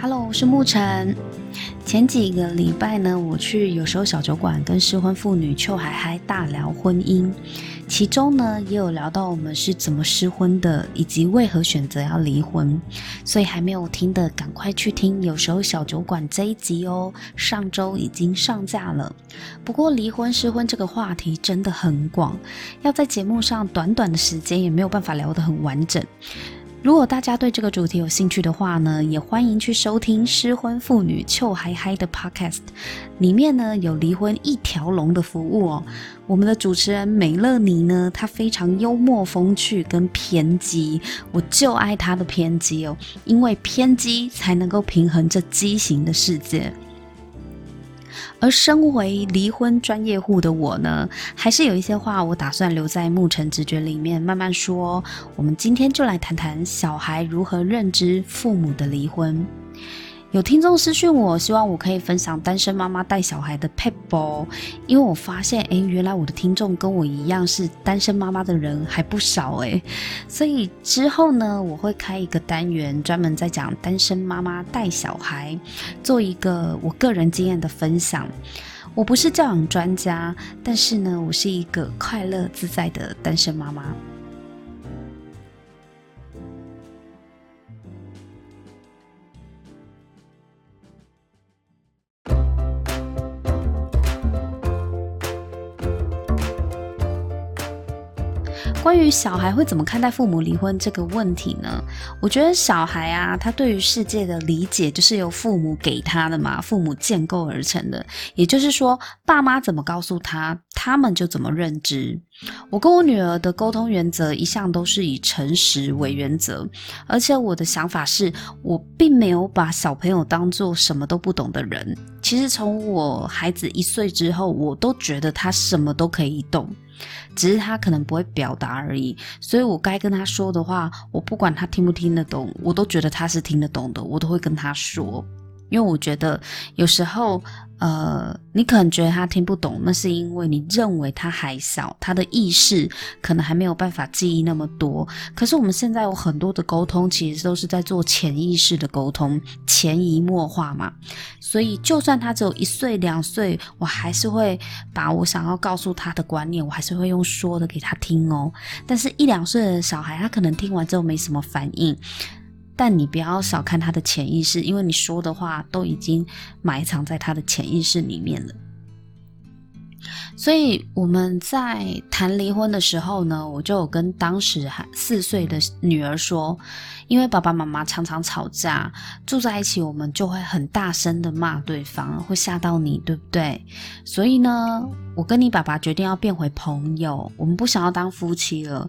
Hello，我是沐晨。前几个礼拜呢，我去有时候小酒馆跟失婚妇女邱海嗨大聊婚姻，其中呢也有聊到我们是怎么失婚的，以及为何选择要离婚。所以还没有听的，赶快去听有时候小酒馆这一集哦，上周已经上架了。不过离婚失婚这个话题真的很广，要在节目上短短的时间也没有办法聊得很完整。如果大家对这个主题有兴趣的话呢，也欢迎去收听失婚妇女邱海嗨的 Podcast，里面呢有离婚一条龙的服务哦。我们的主持人美乐妮呢，她非常幽默风趣跟偏激，我就爱她的偏激哦，因为偏激才能够平衡这畸形的世界。而身为离婚专业户的我呢，还是有一些话我打算留在沐晨直觉里面慢慢说。我们今天就来谈谈小孩如何认知父母的离婚。有听众私讯我，希望我可以分享单身妈妈带小孩的撇步，因为我发现，诶，原来我的听众跟我一样是单身妈妈的人还不少诶，所以之后呢，我会开一个单元，专门在讲单身妈妈带小孩，做一个我个人经验的分享。我不是教养专家，但是呢，我是一个快乐自在的单身妈妈。关于小孩会怎么看待父母离婚这个问题呢？我觉得小孩啊，他对于世界的理解就是由父母给他的嘛，父母建构而成的。也就是说，爸妈怎么告诉他，他们就怎么认知。我跟我女儿的沟通原则一向都是以诚实为原则，而且我的想法是，我并没有把小朋友当做什么都不懂的人。其实从我孩子一岁之后，我都觉得他什么都可以懂。只是他可能不会表达而已，所以我该跟他说的话，我不管他听不听得懂，我都觉得他是听得懂的，我都会跟他说。因为我觉得有时候，呃，你可能觉得他听不懂，那是因为你认为他还小，他的意识可能还没有办法记忆那么多。可是我们现在有很多的沟通，其实都是在做潜意识的沟通，潜移默化嘛。所以就算他只有一岁两岁，我还是会把我想要告诉他的观念，我还是会用说的给他听哦。但是一两岁的小孩，他可能听完之后没什么反应。但你不要小看他的潜意识，因为你说的话都已经埋藏在他的潜意识里面了。所以我们在谈离婚的时候呢，我就有跟当时还四岁的女儿说，因为爸爸妈妈常常吵架，住在一起，我们就会很大声的骂对方，会吓到你，对不对？所以呢，我跟你爸爸决定要变回朋友，我们不想要当夫妻了。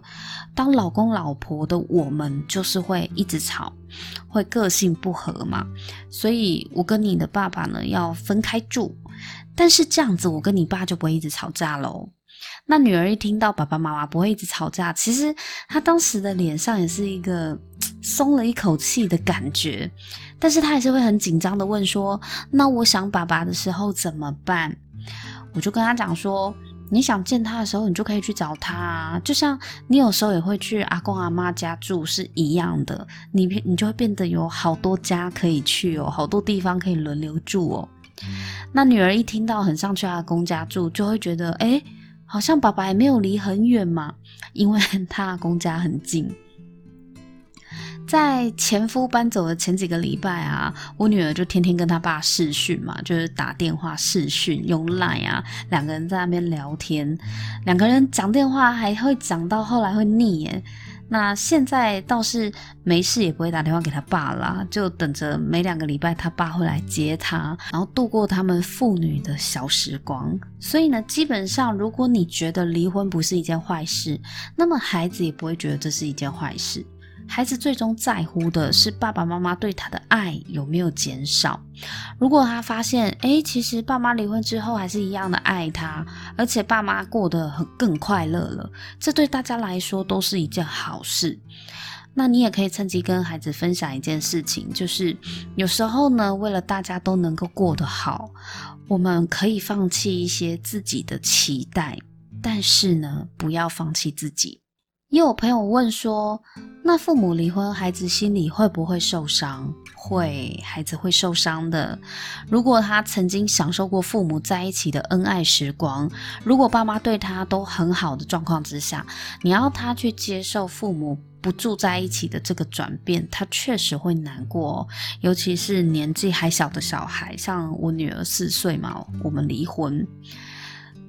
当老公老婆的我们，就是会一直吵，会个性不合嘛。所以我跟你的爸爸呢，要分开住。但是这样子，我跟你爸就不会一直吵架喽。那女儿一听到爸爸妈妈不会一直吵架，其实她当时的脸上也是一个松了一口气的感觉。但是她还是会很紧张的问说：“那我想爸爸的时候怎么办？”我就跟她讲说：“你想见他的时候，你就可以去找他啊。就像你有时候也会去阿公阿妈家住是一样的，你你就会变得有好多家可以去哦，好多地方可以轮流住哦。”那女儿一听到很想去阿公家住，就会觉得，诶，好像爸爸也没有离很远嘛，因为 他阿公家很近。在前夫搬走的前几个礼拜啊，我女儿就天天跟他爸视讯嘛，就是打电话视讯，用 Line 啊，两个人在那边聊天，两个人讲电话还会讲到后来会腻耶。那现在倒是没事，也不会打电话给他爸啦，就等着每两个礼拜他爸会来接他，然后度过他们父女的小时光。所以呢，基本上如果你觉得离婚不是一件坏事，那么孩子也不会觉得这是一件坏事。孩子最终在乎的是爸爸妈妈对他的爱有没有减少。如果他发现，诶，其实爸妈离婚之后还是一样的爱他，而且爸妈过得很更快乐了，这对大家来说都是一件好事。那你也可以趁机跟孩子分享一件事情，就是有时候呢，为了大家都能够过得好，我们可以放弃一些自己的期待，但是呢，不要放弃自己。也有朋友问说，那父母离婚，孩子心里会不会受伤？会，孩子会受伤的。如果他曾经享受过父母在一起的恩爱时光，如果爸妈对他都很好的状况之下，你要他去接受父母不住在一起的这个转变，他确实会难过。尤其是年纪还小的小孩，像我女儿四岁嘛，我们离婚。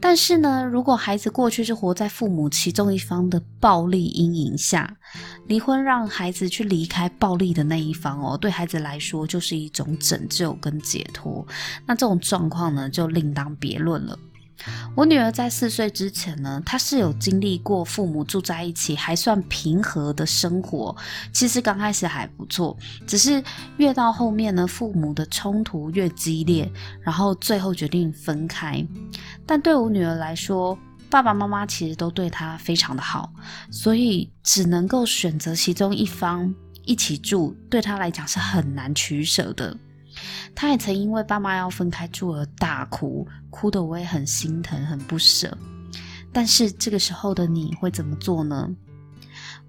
但是呢，如果孩子过去是活在父母其中一方的暴力阴影下，离婚让孩子去离开暴力的那一方哦，对孩子来说就是一种拯救跟解脱。那这种状况呢，就另当别论了。我女儿在四岁之前呢，她是有经历过父母住在一起还算平和的生活。其实刚开始还不错，只是越到后面呢，父母的冲突越激烈，然后最后决定分开。但对我女儿来说，爸爸妈妈其实都对她非常的好，所以只能够选择其中一方一起住，对她来讲是很难取舍的。他也曾因为爸妈要分开住而大哭，哭得我也很心疼，很不舍。但是这个时候的你会怎么做呢？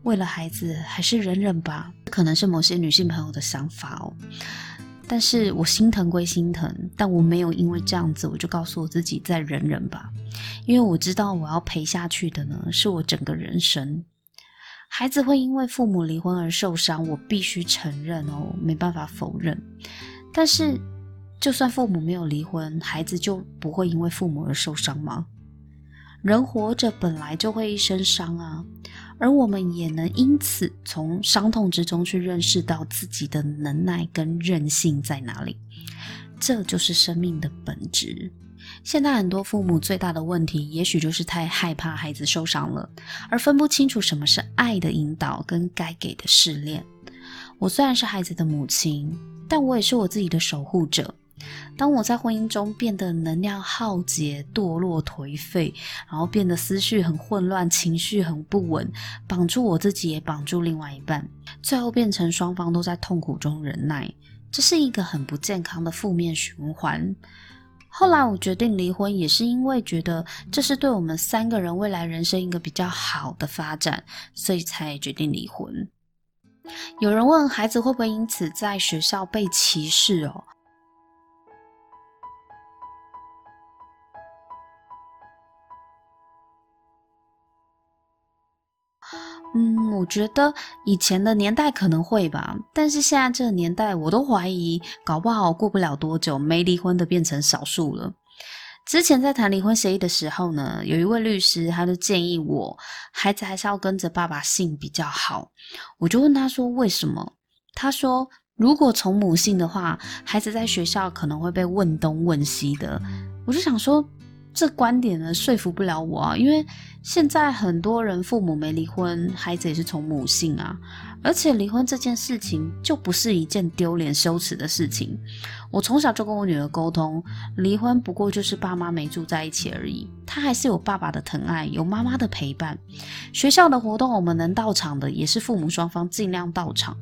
为了孩子，还是忍忍吧。可能是某些女性朋友的想法哦。但是我心疼归心疼，但我没有因为这样子，我就告诉我自己再忍忍吧。因为我知道我要陪下去的呢，是我整个人生。孩子会因为父母离婚而受伤，我必须承认哦，没办法否认。但是，就算父母没有离婚，孩子就不会因为父母而受伤吗？人活着本来就会一身伤啊，而我们也能因此从伤痛之中去认识到自己的能耐跟韧性在哪里。这就是生命的本质。现在很多父母最大的问题，也许就是太害怕孩子受伤了，而分不清楚什么是爱的引导跟该给的试炼。我虽然是孩子的母亲。但我也是我自己的守护者。当我在婚姻中变得能量耗竭、堕落、颓废，然后变得思绪很混乱、情绪很不稳，绑住我自己，也绑住另外一半，最后变成双方都在痛苦中忍耐，这是一个很不健康的负面循环。后来我决定离婚，也是因为觉得这是对我们三个人未来人生一个比较好的发展，所以才决定离婚。有人问孩子会不会因此在学校被歧视哦？嗯，我觉得以前的年代可能会吧，但是现在这个年代，我都怀疑，搞不好过不了多久，没离婚的变成少数了。之前在谈离婚协议的时候呢，有一位律师，他就建议我，孩子还是要跟着爸爸姓比较好。我就问他说为什么？他说如果从母姓的话，孩子在学校可能会被问东问西的。我就想说，这观点呢说服不了我啊，因为现在很多人父母没离婚，孩子也是从母姓啊。而且离婚这件事情就不是一件丢脸羞耻的事情。我从小就跟我女儿沟通，离婚不过就是爸妈没住在一起而已，她还是有爸爸的疼爱，有妈妈的陪伴。学校的活动我们能到场的，也是父母双方尽量到场。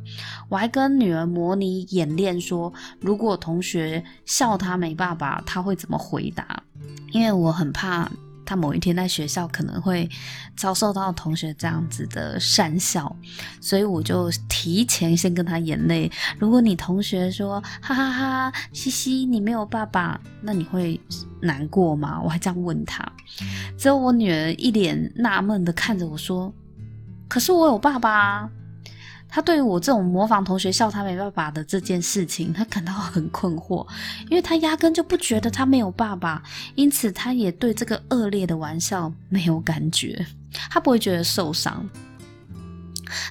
我还跟女儿模拟演练说，如果同学笑她没爸爸，她会怎么回答？因为我很怕。他某一天在学校可能会遭受到同学这样子的讪笑，所以我就提前先跟他演泪。如果你同学说哈哈哈哈，西西你没有爸爸，那你会难过吗？我还这样问他。之后我女儿一脸纳闷的看着我说：“可是我有爸爸啊。”他对于我这种模仿同学笑他没爸爸的这件事情，他感到很困惑，因为他压根就不觉得他没有爸爸，因此他也对这个恶劣的玩笑没有感觉，他不会觉得受伤。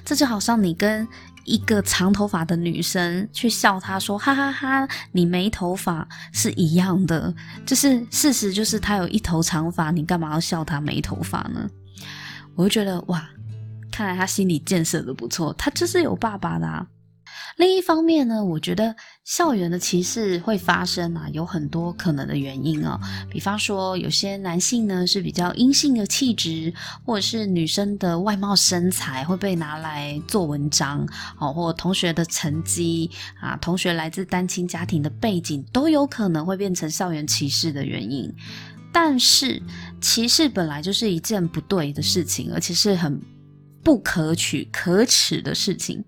这就好像你跟一个长头发的女生去笑她说哈哈哈，你没头发是一样的，就是事实就是她有一头长发，你干嘛要笑她没头发呢？我就觉得哇。看来他心理建设的不错，他就是有爸爸的。另一方面呢，我觉得校园的歧视会发生啊，有很多可能的原因哦。比方说，有些男性呢是比较阴性的气质，或者是女生的外貌身材会被拿来做文章，哦，或同学的成绩啊，同学来自单亲家庭的背景，都有可能会变成校园歧视的原因。但是，歧视本来就是一件不对的事情，而且是很。不可取、可耻的事情。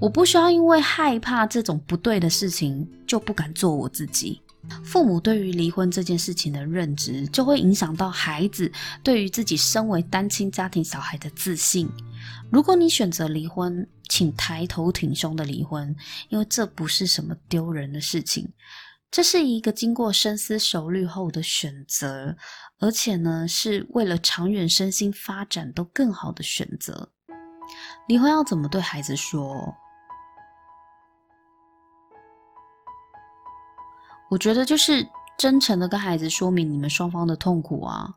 我不需要因为害怕这种不对的事情就不敢做我自己。父母对于离婚这件事情的认知，就会影响到孩子对于自己身为单亲家庭小孩的自信。如果你选择离婚，请抬头挺胸的离婚，因为这不是什么丢人的事情，这是一个经过深思熟虑后的选择，而且呢，是为了长远身心发展都更好的选择。离婚要怎么对孩子说？我觉得就是真诚的跟孩子说明你们双方的痛苦啊。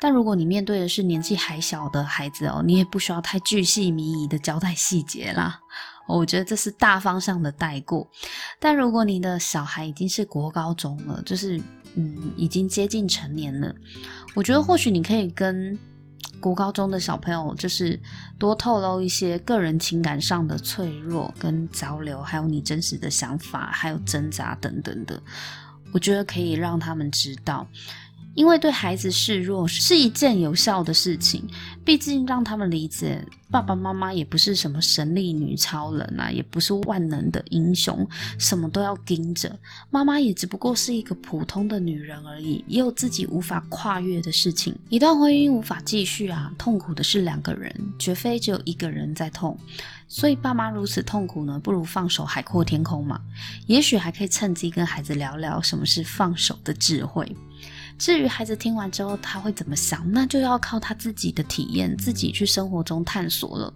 但如果你面对的是年纪还小的孩子哦，你也不需要太巨细靡遗的交代细节啦。我觉得这是大方向的带过。但如果你的小孩已经是国高中了，就是嗯，已经接近成年了，我觉得或许你可以跟国高中的小朋友，就是多透露一些个人情感上的脆弱跟交流，还有你真实的想法，还有挣扎等等的，我觉得可以让他们知道。因为对孩子示弱是一件有效的事情，毕竟让他们理解爸爸妈妈也不是什么神力女超人啊，也不是万能的英雄，什么都要盯着。妈妈也只不过是一个普通的女人而已，也有自己无法跨越的事情。一段婚姻无法继续啊，痛苦的是两个人，绝非只有一个人在痛。所以爸妈如此痛苦呢，不如放手海阔天空嘛。也许还可以趁机跟孩子聊聊什么是放手的智慧。至于孩子听完之后他会怎么想，那就要靠他自己的体验，自己去生活中探索了。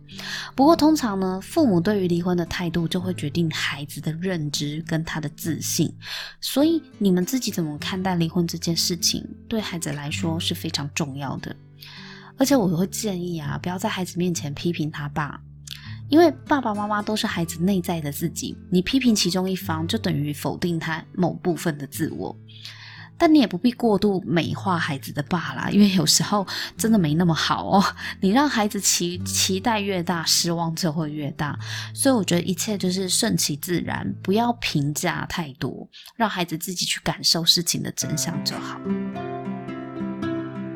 不过通常呢，父母对于离婚的态度就会决定孩子的认知跟他的自信。所以你们自己怎么看待离婚这件事情，对孩子来说是非常重要的。而且我会建议啊，不要在孩子面前批评他爸，因为爸爸妈妈都是孩子内在的自己，你批评其中一方，就等于否定他某部分的自我。但你也不必过度美化孩子的爸啦，因为有时候真的没那么好哦。你让孩子期期待越大，失望就会越大。所以我觉得一切就是顺其自然，不要评价太多，让孩子自己去感受事情的真相就好。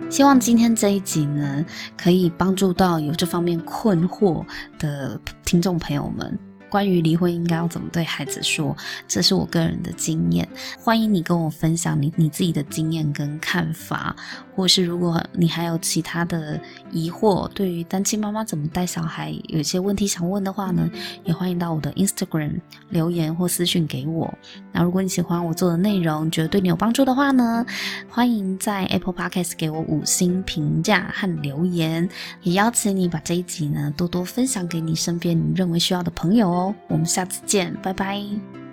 希望今天这一集呢，可以帮助到有这方面困惑的听众朋友们。关于离婚应该要怎么对孩子说，这是我个人的经验。欢迎你跟我分享你你自己的经验跟看法，或是如果你还有其他的疑惑，对于单亲妈妈怎么带小孩，有些问题想问的话呢，也欢迎到我的 Instagram 留言或私讯给我。那如果你喜欢我做的内容，觉得对你有帮助的话呢，欢迎在 Apple Podcast 给我五星评价和留言，也邀请你把这一集呢多多分享给你身边你认为需要的朋友哦。我们下次见，拜拜。